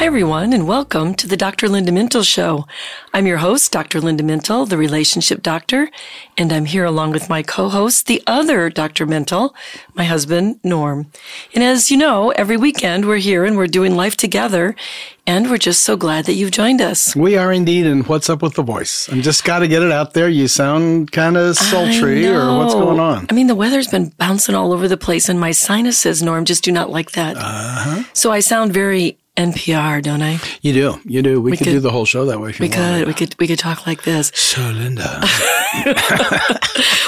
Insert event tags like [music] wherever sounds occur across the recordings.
Hi, everyone, and welcome to the Dr. Linda Mintle Show. I'm your host, Dr. Linda Mintle, the relationship doctor, and I'm here along with my co-host, the other Dr. Mintle, my husband, Norm. And as you know, every weekend we're here and we're doing life together, and we're just so glad that you've joined us. We are indeed, and what's up with the voice? I'm just got to get it out there. You sound kind of sultry, or what's going on? I mean, the weather's been bouncing all over the place, and my sinuses, Norm, just do not like that. Uh-huh. So I sound very NPR, don't I? You do, you do. We, could, could- do the whole show that way if you We wanted. could, we could, we could talk like this. So, Linda, [laughs]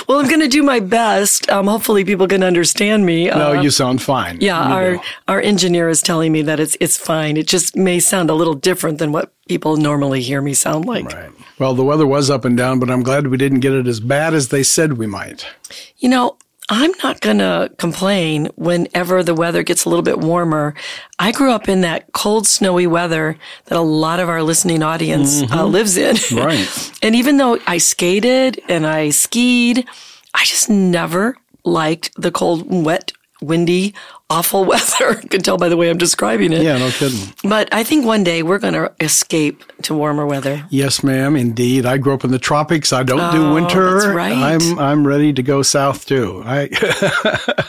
Well, I'm going to do my best. Um, hopefully, people can understand me. no, Uh, you sound fine. Yeah, You our do. our engineer is telling me that it's it's fine. It just may sound a little different than what people normally hear me sound like. Right. Well, the weather was up and down, but I'm glad we didn't get it as bad as they said we might. You know, I'm not going to complain whenever the weather gets a little bit warmer. I grew up in that cold, snowy weather that a lot of our listening audience uh, lives in. [laughs] Right. and even though I skated and I skied, I just never liked the cold, wet, windy, awful [laughs] weather. You can tell by the way I'm describing it. Yeah, no kidding. But I think one day we're going to escape to warmer weather. Yes, ma'am. Indeed, I grew up in the tropics. I don't do Oh, winter. that's right. I'm I'm ready to go south too. I.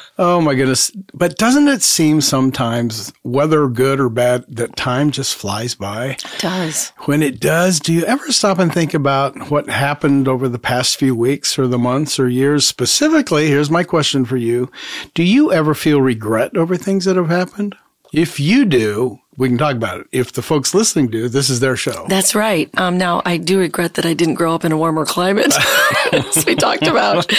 [laughs] oh my goodness! But doesn't it seem sometimes, whether good or bad, that time just flies by? It does. When it does, do you ever stop and think about what happened over the past few weeks or the months or years? Specifically, here's my question for you. Do you ever feel regret over things that have happened? If you do, we can talk about it. If the folks listening do, this is their show. That's right. Um, now, I do regret that I didn't grow up in a warmer climate, [laughs] as we talked about.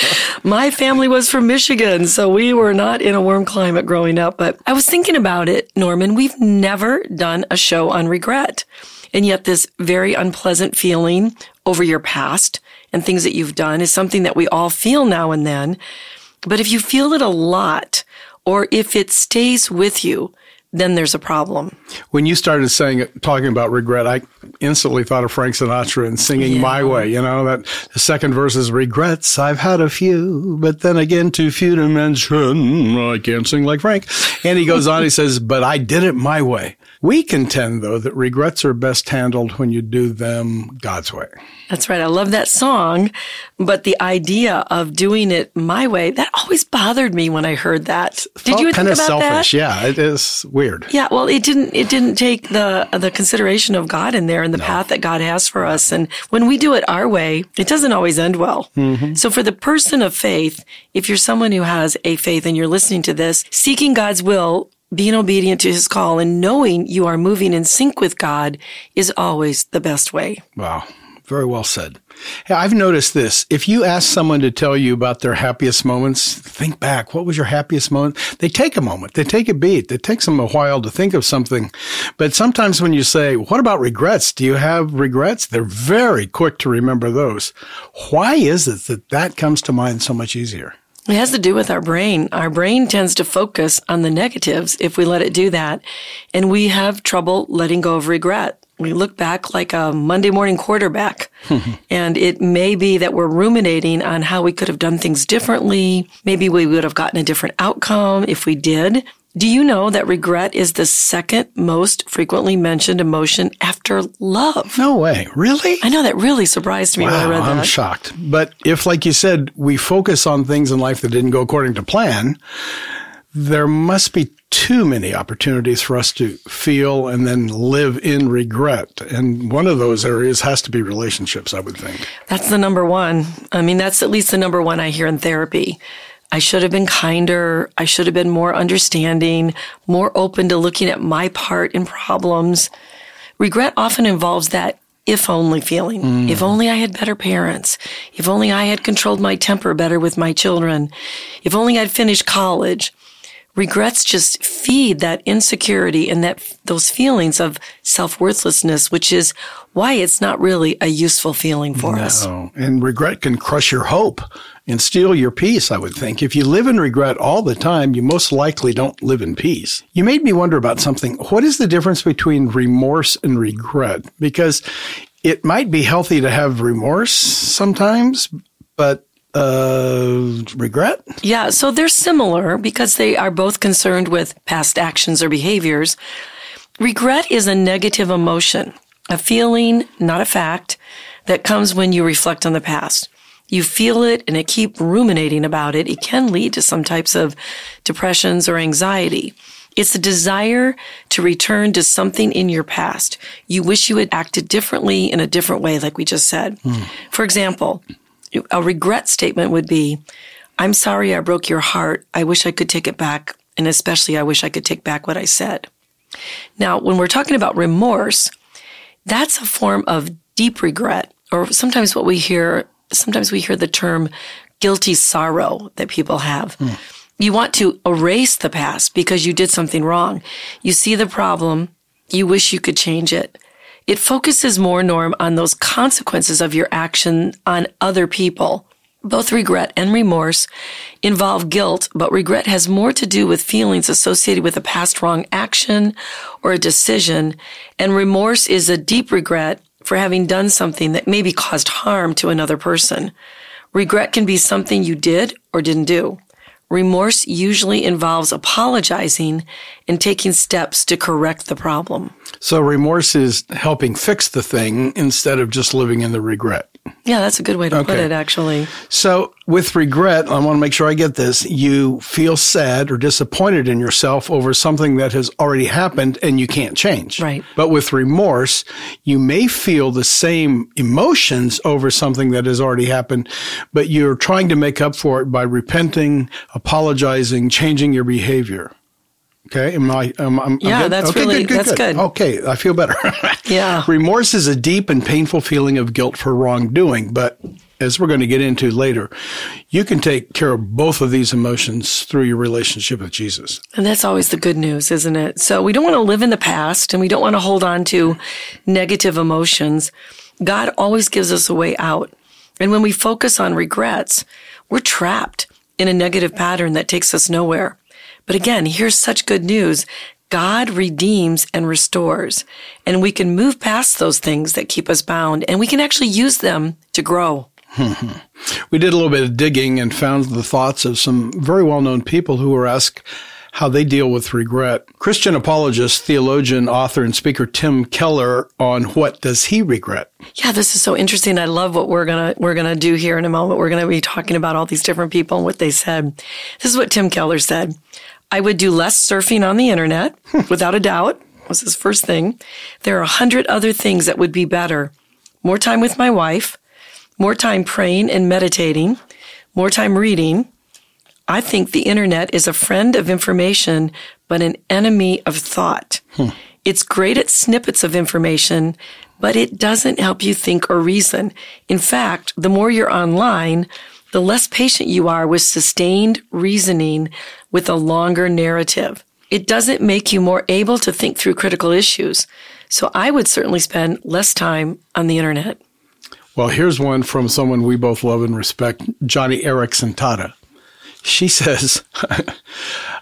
My family was from Michigan, so we were not in a warm climate growing up. But I was thinking about it, Norman. We've never done a show on regret. And yet, this very unpleasant feeling over your past and things that you've done is something that we all feel now and then. But if you feel it a lot, or if it stays with you, then there's a problem. When you started saying talking about regret, I instantly thought of Frank Sinatra and singing Yeah. "My Way." You know that the second verse is regrets. I've had a few, but then again, too few to mention. I can't sing like Frank. And he goes on. He says, "But I did it my way." We contend, though, that regrets are best handled when you do them God's way. That's right. I love that song. But the idea of doing it my way, that always bothered me when I heard that. Did you think kind of about selfish? that? Yeah, it is weird. Yeah, well, it didn't. It didn't take the the consideration of God in there and the path that God has for us. And when we do it our way, it doesn't always end well. Mm-hmm. So, for the person of faith, if you're someone who has a faith and you're listening to this, seeking God's will, being obedient to His call, and knowing you are moving in sync with God is always the best way. Wow. Very well said. Hey, I've noticed this. If you ask someone to tell you about their happiest moments, think back. What was your happiest moment? They take a moment. They take a beat. It takes them a while to think of something. But sometimes when you say, what about regrets? Do you have regrets? They're very quick to remember those. Why is it that that comes to mind so much easier? It has to do with our brain. Our brain tends to focus on the negatives if we let it do that. And we have trouble letting go of regret. We look back like a Monday morning quarterback. [laughs] and it may be that we're ruminating on how we could have done things differently. Maybe we would have gotten a different outcome if we did. Do you know that regret is the second most frequently mentioned emotion after love? No way. Really? I know that really surprised me when I read that. I'm shocked. But if, like you said, we focus on things in life that didn't go according to plan, there must be too many opportunities for us to feel and then live in regret. And one of those areas has to be relationships, I would think. That's the number one. I mean, that's at least the number one I hear in therapy. I should have been kinder. I should have been more understanding, more open to looking at my part in problems. Regret often involves that if only feeling. Mm. If only I had better parents. If only I had controlled my temper better with my children. If only I'd finished college. Regrets just feed that insecurity and that those feelings of self-worthlessness, which is why it's not really a useful feeling for us. Oh, and regret can crush your hope and steal your peace, I would think. If you live in regret all the time, you most likely don't live in peace. You made me wonder about something. What is the difference between remorse and regret? Because it might be healthy to have remorse sometimes, but uh, regret? Yeah, so they're similar because they are both concerned with past actions or behaviors. Regret is a negative emotion, a feeling, not a fact, that comes when you reflect on the past. You feel it and it keep ruminating about it. It can lead to some types of depressions or anxiety. It's a desire to return to something in your past. You wish you had acted differently in a different way, like we just said. For example, a regret statement would be, I'm sorry I broke your heart. I wish I could take it back. And especially, I wish I could take back what I said. Now, when we're talking about remorse, that's a form of deep regret, or sometimes what we hear, sometimes we hear the term guilty sorrow that people have. Hmm. You want to erase the past because you did something wrong. You see the problem. You wish you could change it. It focuses more, Norm, on those consequences of your action on other people. Both regret and remorse involve guilt, but regret has more to do with feelings associated with a past wrong action or a decision. And remorse is a deep regret for having done something that maybe caused harm to another person. Regret can be something you did or didn't do. Remorse usually involves apologizing and taking steps to correct the problem. So remorse is helping fix the thing instead of just living in the regret. Yeah, that's a good way to put it, actually. So with regret, I want to make sure I get this. You feel sad or disappointed in yourself over something that has already happened and you can't change. Right. But with remorse, you may feel the same emotions over something that has already happened, but you're trying to make up for it by repenting, apologizing, changing your behavior. Okay. Am I, I'm, I'm Yeah, good? that's okay, really- good, good, that's good. Okay. I feel better. [laughs] Yeah. Remorse is a deep and painful feeling of guilt for wrongdoing, but as we're going to get into later, you can take care of both of these emotions through your relationship with Jesus. And that's always the good news, isn't it? So we don't want to live in the past and we don't want to hold on to negative emotions. God always gives us a way out. And when we focus on regrets, we're trapped in a negative pattern that takes us nowhere. But again, here's such good news. God redeems and restores, and we can move past those things that keep us bound, and we can actually use them to grow. [laughs] We did a little bit of digging and found the thoughts of some very well known people who were asked how they deal with regret. Christian apologist, theologian, author, and speaker Tim Keller on what does he regret? Yeah, this is so interesting. I love what we're gonna we're gonna do here in a moment. We're gonna be talking about all these different people and what they said. This is what Tim Keller said. I would do less surfing on the internet, [laughs] without a doubt. Was his first thing. There are a hundred other things that would be better. More time with my wife, more time praying and meditating, more time reading. I think the internet is a friend of information, but an enemy of thought. Hmm. It's great at snippets of information, but it doesn't help you think or reason. In fact, the more you're online, the less patient you are with sustained reasoning with a longer narrative. It doesn't make you more able to think through critical issues. So I would certainly spend less time on the internet. Well, here's one from someone we both love and respect, Joni Eareckson Tada. She [laughs] says,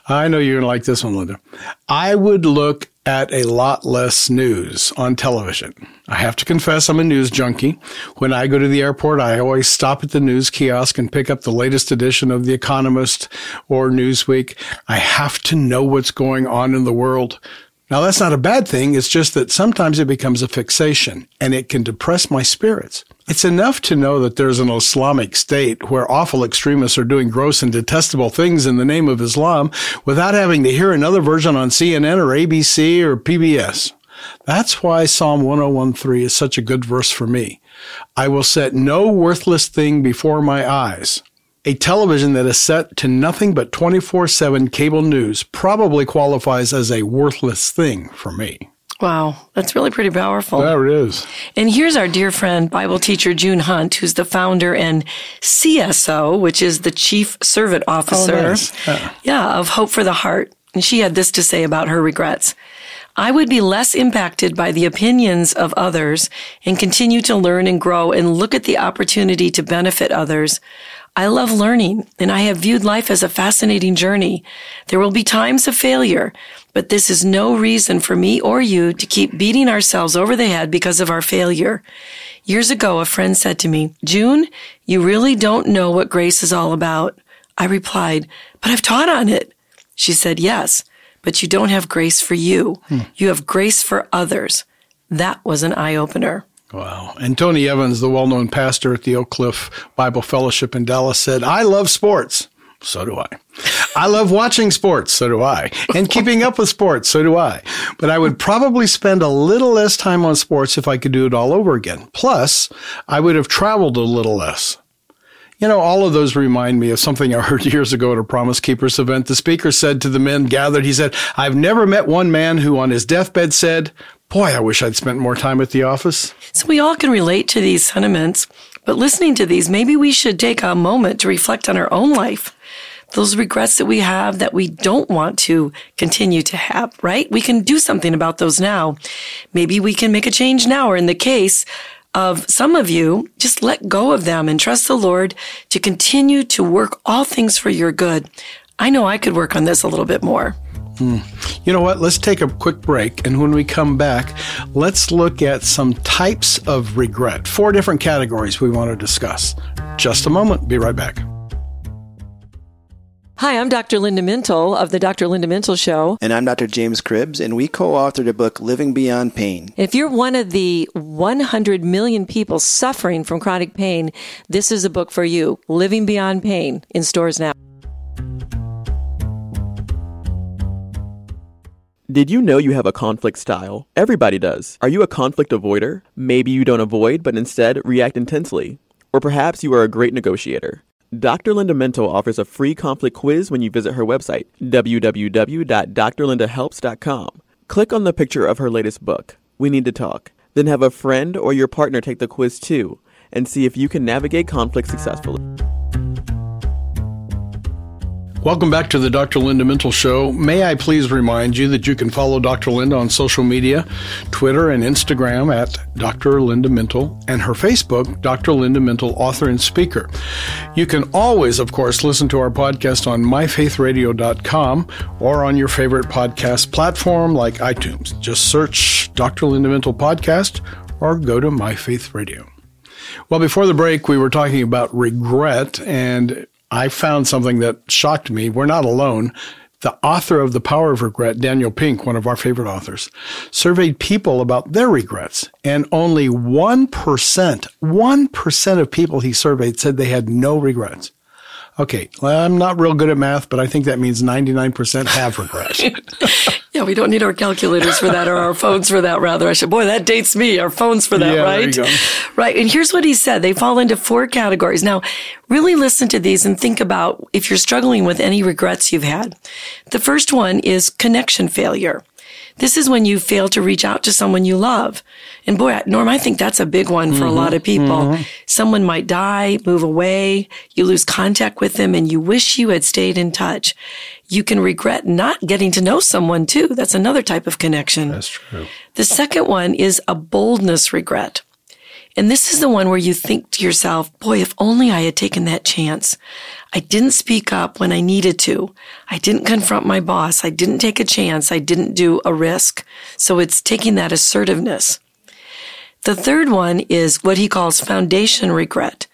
I know you're going to like this one, Linda. I would look at a lot less news on television. I have to confess, I'm a news junkie. When I go to the airport, I always stop at the news kiosk and pick up the latest edition of The Economist or Newsweek. I have to know what's going on in the world. Now, that's not a bad thing. It's just that sometimes it becomes a fixation and it can depress my spirits. It's enough to know that there's an Islamic state where awful extremists are doing gross and detestable things in the name of Islam without having to hear another version on CNN or ABC or PBS. That's why Psalm 1013 is such a good verse for me. I will set no worthless thing before my eyes. A television that is set to nothing but 24 7 cable news probably qualifies as a worthless thing for me. Wow, that's really pretty powerful. There it is. And here's our dear friend, Bible teacher June Hunt, who's the founder and CSO, which is the Chief Servant Officer, oh, nice. Yeah. yeah, of Hope for the Heart. And she had this to say about her regrets. I would be less impacted by the opinions of others and continue to learn and grow and look at the opportunity to benefit others. I love learning and I have viewed life as a fascinating journey. There will be times of failure, but this is no reason for me or you to keep beating ourselves over the head because of our failure. Years ago, a friend said to me, June, you really don't know what grace is all about. I replied, but I've taught on it. She said, yes, but you don't have grace for you. Hmm. You have grace for others. That was an eye opener. Wow. And Tony Evans, the well known pastor at the Oak Cliff Bible Fellowship in Dallas, said, I love sports. So do I. I love watching sports. So do I. And keeping up with sports. So do I. But I would probably spend a little less time on sports if I could do it all over again. Plus, I would have traveled a little less. You know, all of those remind me of something I heard [laughs] years ago at a Promise Keepers event. The speaker said to the men gathered, he said, I've never met one man who on his deathbed said, Boy, I wish I'd spent more time at the office. So we all can relate to these sentiments, but listening to these, maybe we should take a moment to reflect on our own life. Those regrets that we have that we don't want to continue to have, right? We can do something about those now. Maybe we can make a change now, or in the case of some of you, just let go of them and trust the Lord to continue to work all things for your good. I know I could work on this a little bit more. Hmm. You know what? Let's take a quick break. And when we come back, let's look at some types of regret. Four different categories we want to discuss. Just a moment. Be right back. Hi, I'm Dr. Linda Mintle of the Dr. Linda Mintle Show. And I'm Dr. James Cribbs, and we co authored a book, Living Beyond Pain. If you're one of the 100 million people suffering from chronic pain, this is a book for you. Living Beyond Pain in stores now. Did you know you have a conflict style? Everybody does. Are you a conflict avoider? Maybe you don't avoid, but instead react intensely. Or perhaps you are a great negotiator. Dr. Linda Mintle offers a free conflict quiz when you visit her website, www.drlindahelps.com. Click on the picture of her latest book, We Need to Talk. Then have a friend or your partner take the quiz too, and see if you can navigate conflict successfully. Welcome back to the Dr. Linda Mintle Show. May I please remind you that you can follow Dr. Linda on social media, Twitter and Instagram at Dr. Linda Mintle, and her Facebook, Dr. Linda Mintle, author and speaker. You can always, of course, listen to our podcast on myfaithradio.com or on your favorite podcast platform like iTunes. Just search Dr. Linda Mintle Podcast or go to My Faith Radio. Well, before the break, we were talking about regret, and I found something that shocked me. We're not alone. The author of The Power of Regret, Daniel Pink, one of our favorite authors, surveyed people about their regrets, and only 1%, 1% of people he surveyed said they had no regrets. Okay, well, I'm not real good at math, but I think that means 99% have regrets. [laughs] Yeah, we don't need our calculators for that or our phones for that, rather. I should, boy, that dates me, our phones for that, Yeah, right? Right. And here's what he said. They fall into four categories. Now, really listen to these and think about if you're struggling with any regrets you've had. The first one is connection failure. This is when you fail to reach out to someone you love. And boy, Norm, I think that's a big one for a mm-hmm. lot of people. Mm-hmm. Someone might die, move away, you lose contact with them, and you wish you had stayed in touch. You can regret not getting to know someone too. That's another type of connection. That's true. The second one is a boldness regret. And this is the one where you think to yourself, boy, if only I had taken that chance. I didn't speak up when I needed to. I didn't confront my boss. I didn't take a chance. I didn't do a risk. So it's taking that assertiveness. The third one is what he calls foundation regret.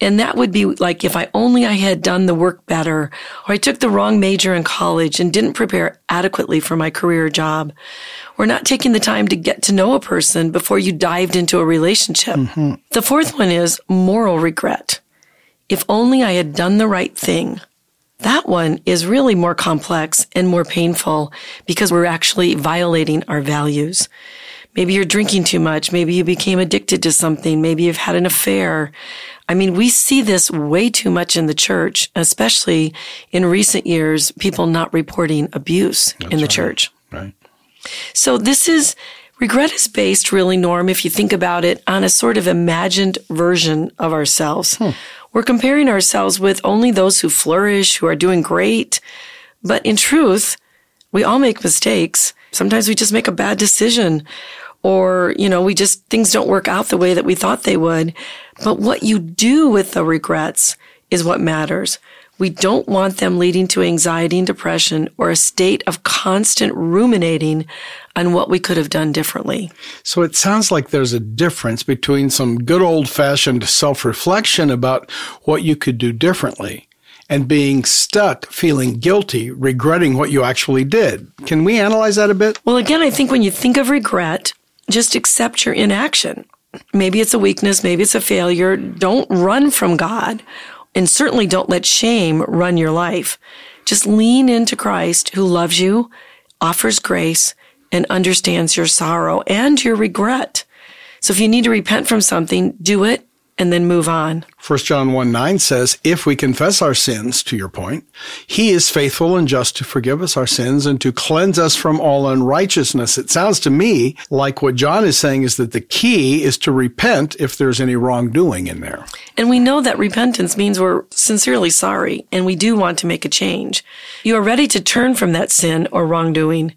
And that would be like if I only I had done the work better, or I took the wrong major in college and didn't prepare adequately for my career job, or not taking the time to get to know a person before you dived into a relationship. Mm-hmm. The fourth one is moral regret. If only I had done the right thing. That one is really more complex and more painful because we're actually violating our values. Maybe you're drinking too much. Maybe you became addicted to something. Maybe you've had an affair. I mean, we see this way too much in the church, especially in recent years, people not reporting abuse in the church. Right. So this is regret is based really, Norm, if you think about it, on a sort of imagined version of ourselves. Hmm. We're comparing ourselves with only those who flourish, who are doing great. But in truth, we all make mistakes. Sometimes we just make a bad decision or, you know, we just, things don't work out the way that we thought they would. But what you do with the regrets is what matters. We don't want them leading to anxiety and depression or a state of constant ruminating on what we could have done differently. So it sounds like there's a difference between some good old fashioned self reflection about what you could do differently and being stuck feeling guilty, regretting what you actually did. Can we analyze that a bit? Well, again, I think when you think of regret, just accept your inaction. Maybe it's a weakness, maybe it's a failure. Don't run from God, and certainly don't let shame run your life. Just lean into Christ who loves you, offers grace, and understands your sorrow and your regret. So if you need to repent from something, do it and then move on. 1 John 1 9 says, If we confess our sins, to your point, he is faithful and just to forgive us our sins and to cleanse us from all unrighteousness. It sounds to me like what John is saying is that the key is to repent if there's any wrongdoing in there. And we know that repentance means we're sincerely sorry and we do want to make a change. You are ready to turn from that sin or wrongdoing.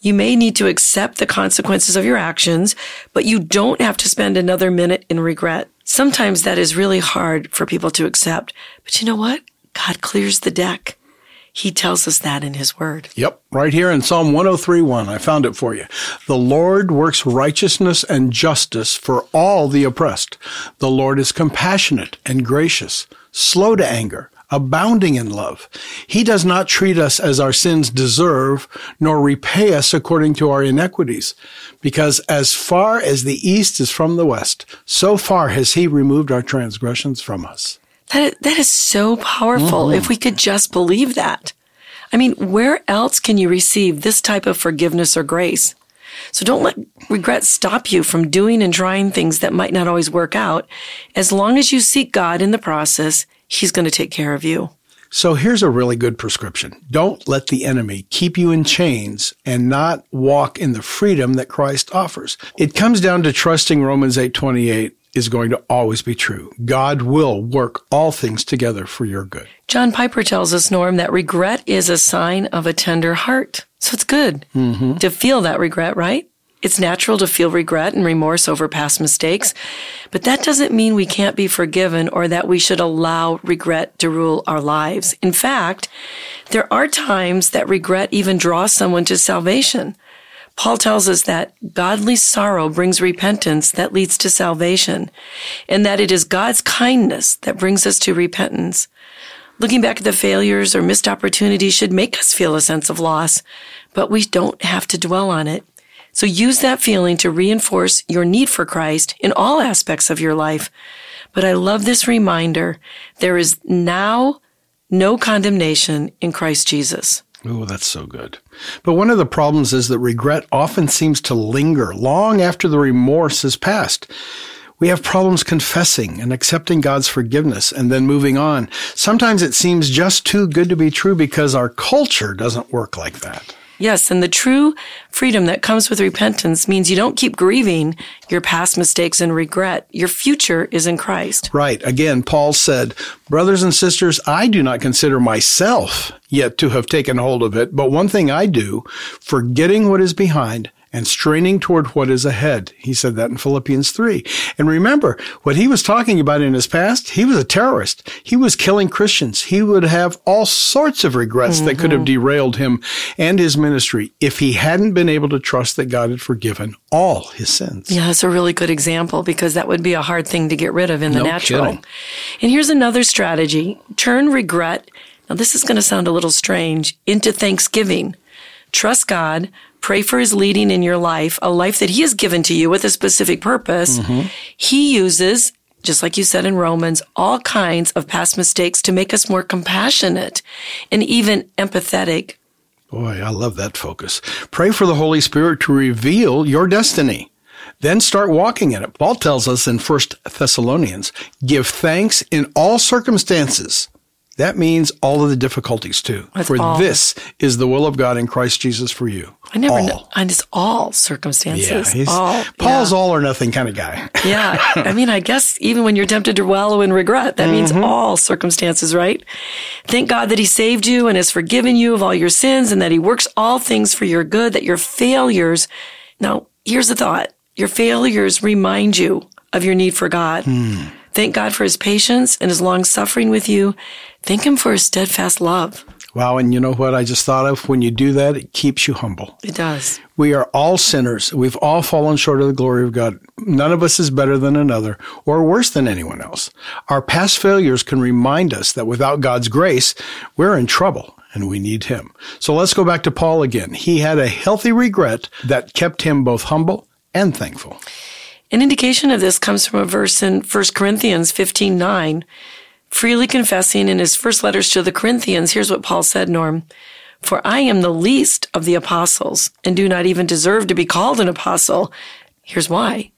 You may need to accept the consequences of your actions, but you don't have to spend another minute in regret. Sometimes that is really hard for people to accept. But you know what? God clears the deck. He tells us that in his word. Yep, right here in Psalm 103:1. I found it for you. The Lord works righteousness and justice for all the oppressed. The Lord is compassionate and gracious, slow to anger, abounding in love. He does not treat us as our sins deserve, nor repay us according to our inequities. Because as far as the east is from the west, so far has he removed our transgressions from us. That, that is so powerful if mm-hmm. we could just believe that. I mean, where else can you receive this type of forgiveness or grace? So don't let regret stop you from doing and trying things that might not always work out. As long as you seek God in the process, He's going to take care of you. So here's a really good prescription. Don't let the enemy keep you in chains and not walk in the freedom that Christ offers. It comes down to trusting Romans 8:28 is going to always be true. God will work all things together for your good. John Piper tells us, Norm, that regret is a sign of a tender heart. So it's good mm-hmm. to feel that regret, right? It's natural to feel regret and remorse over past mistakes, but that doesn't mean we can't be forgiven or that we should allow regret to rule our lives. In fact, there are times that regret even draws someone to salvation. Paul tells us that godly sorrow brings repentance that leads to salvation, and that it is God's kindness that brings us to repentance. Looking back at the failures or missed opportunities should make us feel a sense of loss, but we don't have to dwell on it. So use that feeling to reinforce your need for Christ in all aspects of your life. But I love this reminder. There is now no condemnation in Christ Jesus. Oh, that's so good. But one of the problems is that regret often seems to linger long after the remorse has passed. We have problems confessing and accepting God's forgiveness and then moving on. Sometimes it seems just too good to be true because our culture doesn't work like that. Yes, and the true freedom that comes with repentance means you don't keep grieving your past mistakes and regret. Your future is in Christ. Right. Again, Paul said, Brothers and sisters, I do not consider myself yet to have taken hold of it, but one thing I do, forgetting what is behind and straining toward what is ahead. He said that in Philippians 3. And remember, what he was talking about in his past, he was a terrorist. He was killing Christians. He would have all sorts of regrets that could have mm-hmm. derailed him and his ministry if he hadn't been able to trust that God had forgiven all his sins. Yeah, that's a really good example because that would be a hard thing to get rid of in the No natural. kidding. And here's another strategy turn regret. Now, this is going to sound a little strange into thanksgiving. Trust God, pray for his leading in your life, a life that he has given to you with a specific purpose. Mm-hmm. He uses, just like you said in Romans, all kinds of past mistakes to make us more compassionate and even empathetic. Boy, I love that focus. Pray for the Holy Spirit to reveal your destiny. Then start walking in it. Paul tells us in 1 Thessalonians, give thanks in all circumstances. That means all of the difficulties too. That's for all. this is the will of God in Christ Jesus for you. I never all. know. And it's all circumstances. he's, all. Paul's yeah. all or nothing kind of guy. [laughs] yeah. I mean, I guess even when you're tempted to wallow in regret, that means Mm-hmm. all circumstances, right? Thank God that He saved you and has forgiven you of all your sins and that He works all things for your good, that your failures. Now, here's the thought your failures remind you of your need for God. Hmm. Thank God for His patience and His long suffering with you. Thank Him for His steadfast love. Wow, and you know what I just thought of? When you do that, it keeps you humble. It does. We are all sinners. We've all fallen short of the glory of God. None of us is better than another or worse than anyone else. Our past failures can remind us that without God's grace, we're in trouble and we need Him. So let's go back to Paul again. He had a healthy regret that kept him both humble and thankful. An indication of this comes from a verse in 1 Corinthians 15 9. Freely confessing in his first letters to the Corinthians, here's what Paul said, Norm. For I am the least of the apostles and do not even deserve to be called an apostle. Here's why.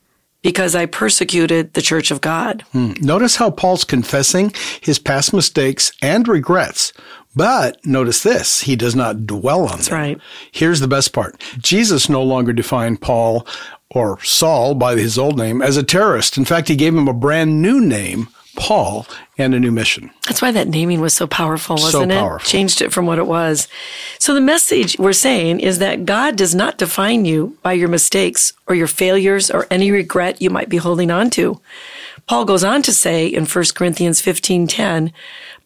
Because I persecuted the church of God. Hmm. Notice how Paul's confessing his past mistakes and regrets. But notice this, he does not dwell on them. right. Here's the best part. Jesus no longer defined Paul or Saul by his old name as a terrorist. In fact, he gave him a brand new name, Paul, and a new mission. That's why that naming was so powerful, So wasn't it? powerful. Changed it from what it was. So the message we're saying is that God does not define you by your mistakes or your failures or any regret you might be holding on to. Paul goes on to say in 1 Corinthians 15:10,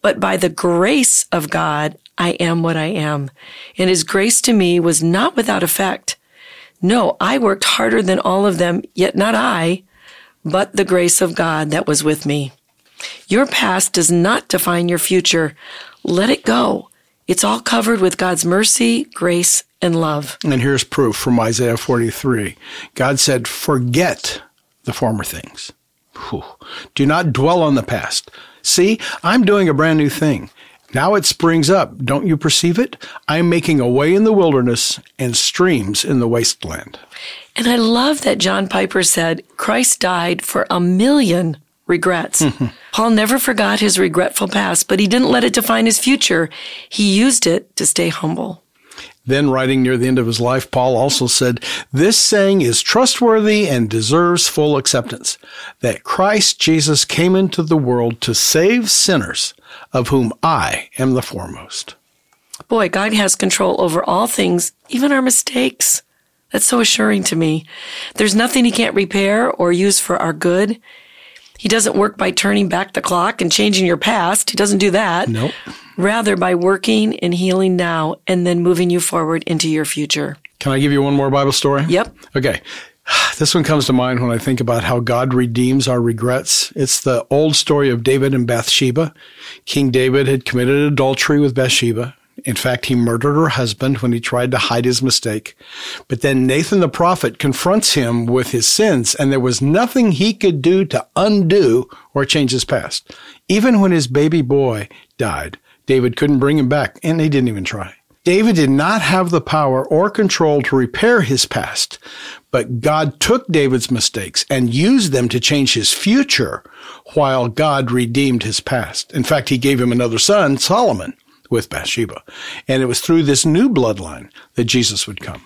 "But by the grace of God I am what I am, and his grace to me was not without effect. No, I worked harder than all of them, yet not I, but the grace of God that was with me." Your past does not define your future. Let it go. It's all covered with God's mercy, grace, and love. And here's proof from Isaiah 43. God said, forget the former things. Whew. Do not dwell on the past. See, I'm doing a brand new thing. Now it springs up. Don't you perceive it? I'm making a way in the wilderness and streams in the wasteland. And I love that John Piper said, Christ died for a million regrets. Mm-hmm. Paul never forgot his regretful past, but he didn't let it define his future. He used it to stay humble. Then, writing near the end of his life, Paul also said, This saying is trustworthy and deserves full acceptance that Christ Jesus came into the world to save sinners, of whom I am the foremost. Boy, God has control over all things, even our mistakes. That's so assuring to me. There's nothing he can't repair or use for our good. He doesn't work by turning back the clock and changing your past. He doesn't do that. Nope. Rather, by working and healing now and then moving you forward into your future. Can I give you one more Bible story? Yep. Okay. [sighs] This one comes to mind when I think about how God redeems our regrets. It's the old story of David and Bathsheba. King David had committed adultery with Bathsheba. In fact, he murdered her husband when he tried to hide his mistake. But then Nathan the prophet confronts him with his sins, and there was nothing he could do to undo or change his past. Even when his baby boy died, David couldn't bring him back, and he didn't even try. David did not have the power or control to repair his past, but God took David's mistakes and used them to change his future while God redeemed his past. In fact, he gave him another son, Solomon, with Bathsheba. And it was through this new bloodline that Jesus would come.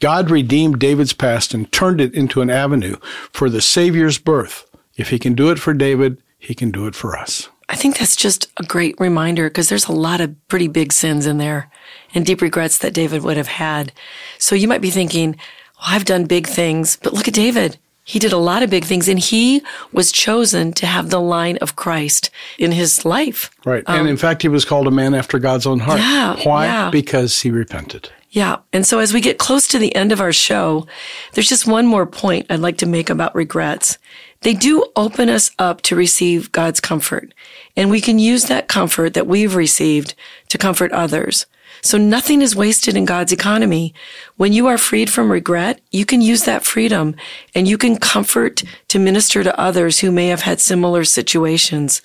God redeemed David's past and turned it into an avenue for the Savior's birth. If he can do it for David, he can do it for us. I think that's just a great reminder because there's a lot of pretty big sins in there and deep regrets that David would have had. So you might be thinking, well, I've done big things, but look at David. He did a lot of big things and he was chosen to have the line of Christ in his life. Right. and in fact, he was called a man after God's own heart. Um, Yeah, Why? yeah. Because he repented. Yeah. And so as we get close to the end of our show, there's just one more point I'd like to make about regrets. They do open us up to receive God's comfort, and we can use that comfort that we've received to comfort others. So nothing is wasted in God's economy. When you are freed from regret, you can use that freedom and you can comfort to minister to others who may have had similar situations.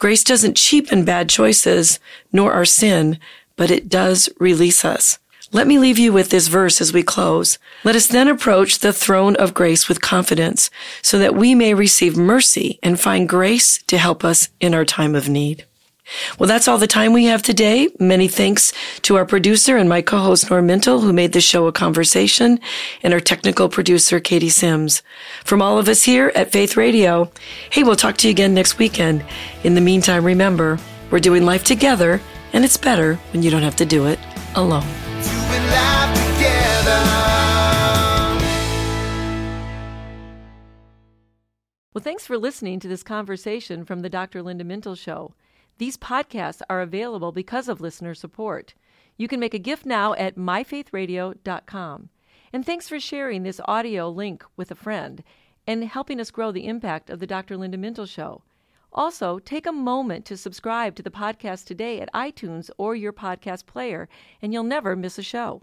Grace doesn't cheapen bad choices nor our sin, but it does release us. Let me leave you with this verse as we close. Let us then approach the throne of grace with confidence so that we may receive mercy and find grace to help us in our time of need. Well, that's all the time we have today. Many thanks to our producer and my co-host Norm who made the show a conversation, and our technical producer Katie Sims. From all of us here at Faith Radio, hey, we'll talk to you again next weekend. In the meantime, remember, we're doing life together, and it's better when you don't have to do it alone. Well, thanks for listening to this conversation from the Dr. Linda Mintle Show. These podcasts are available because of listener support. You can make a gift now at myfaithradio.com. And thanks for sharing this audio link with a friend and helping us grow the impact of the Dr. Linda Mintle Show. Also, take a moment to subscribe to the podcast today at iTunes or your podcast player, and you'll never miss a show.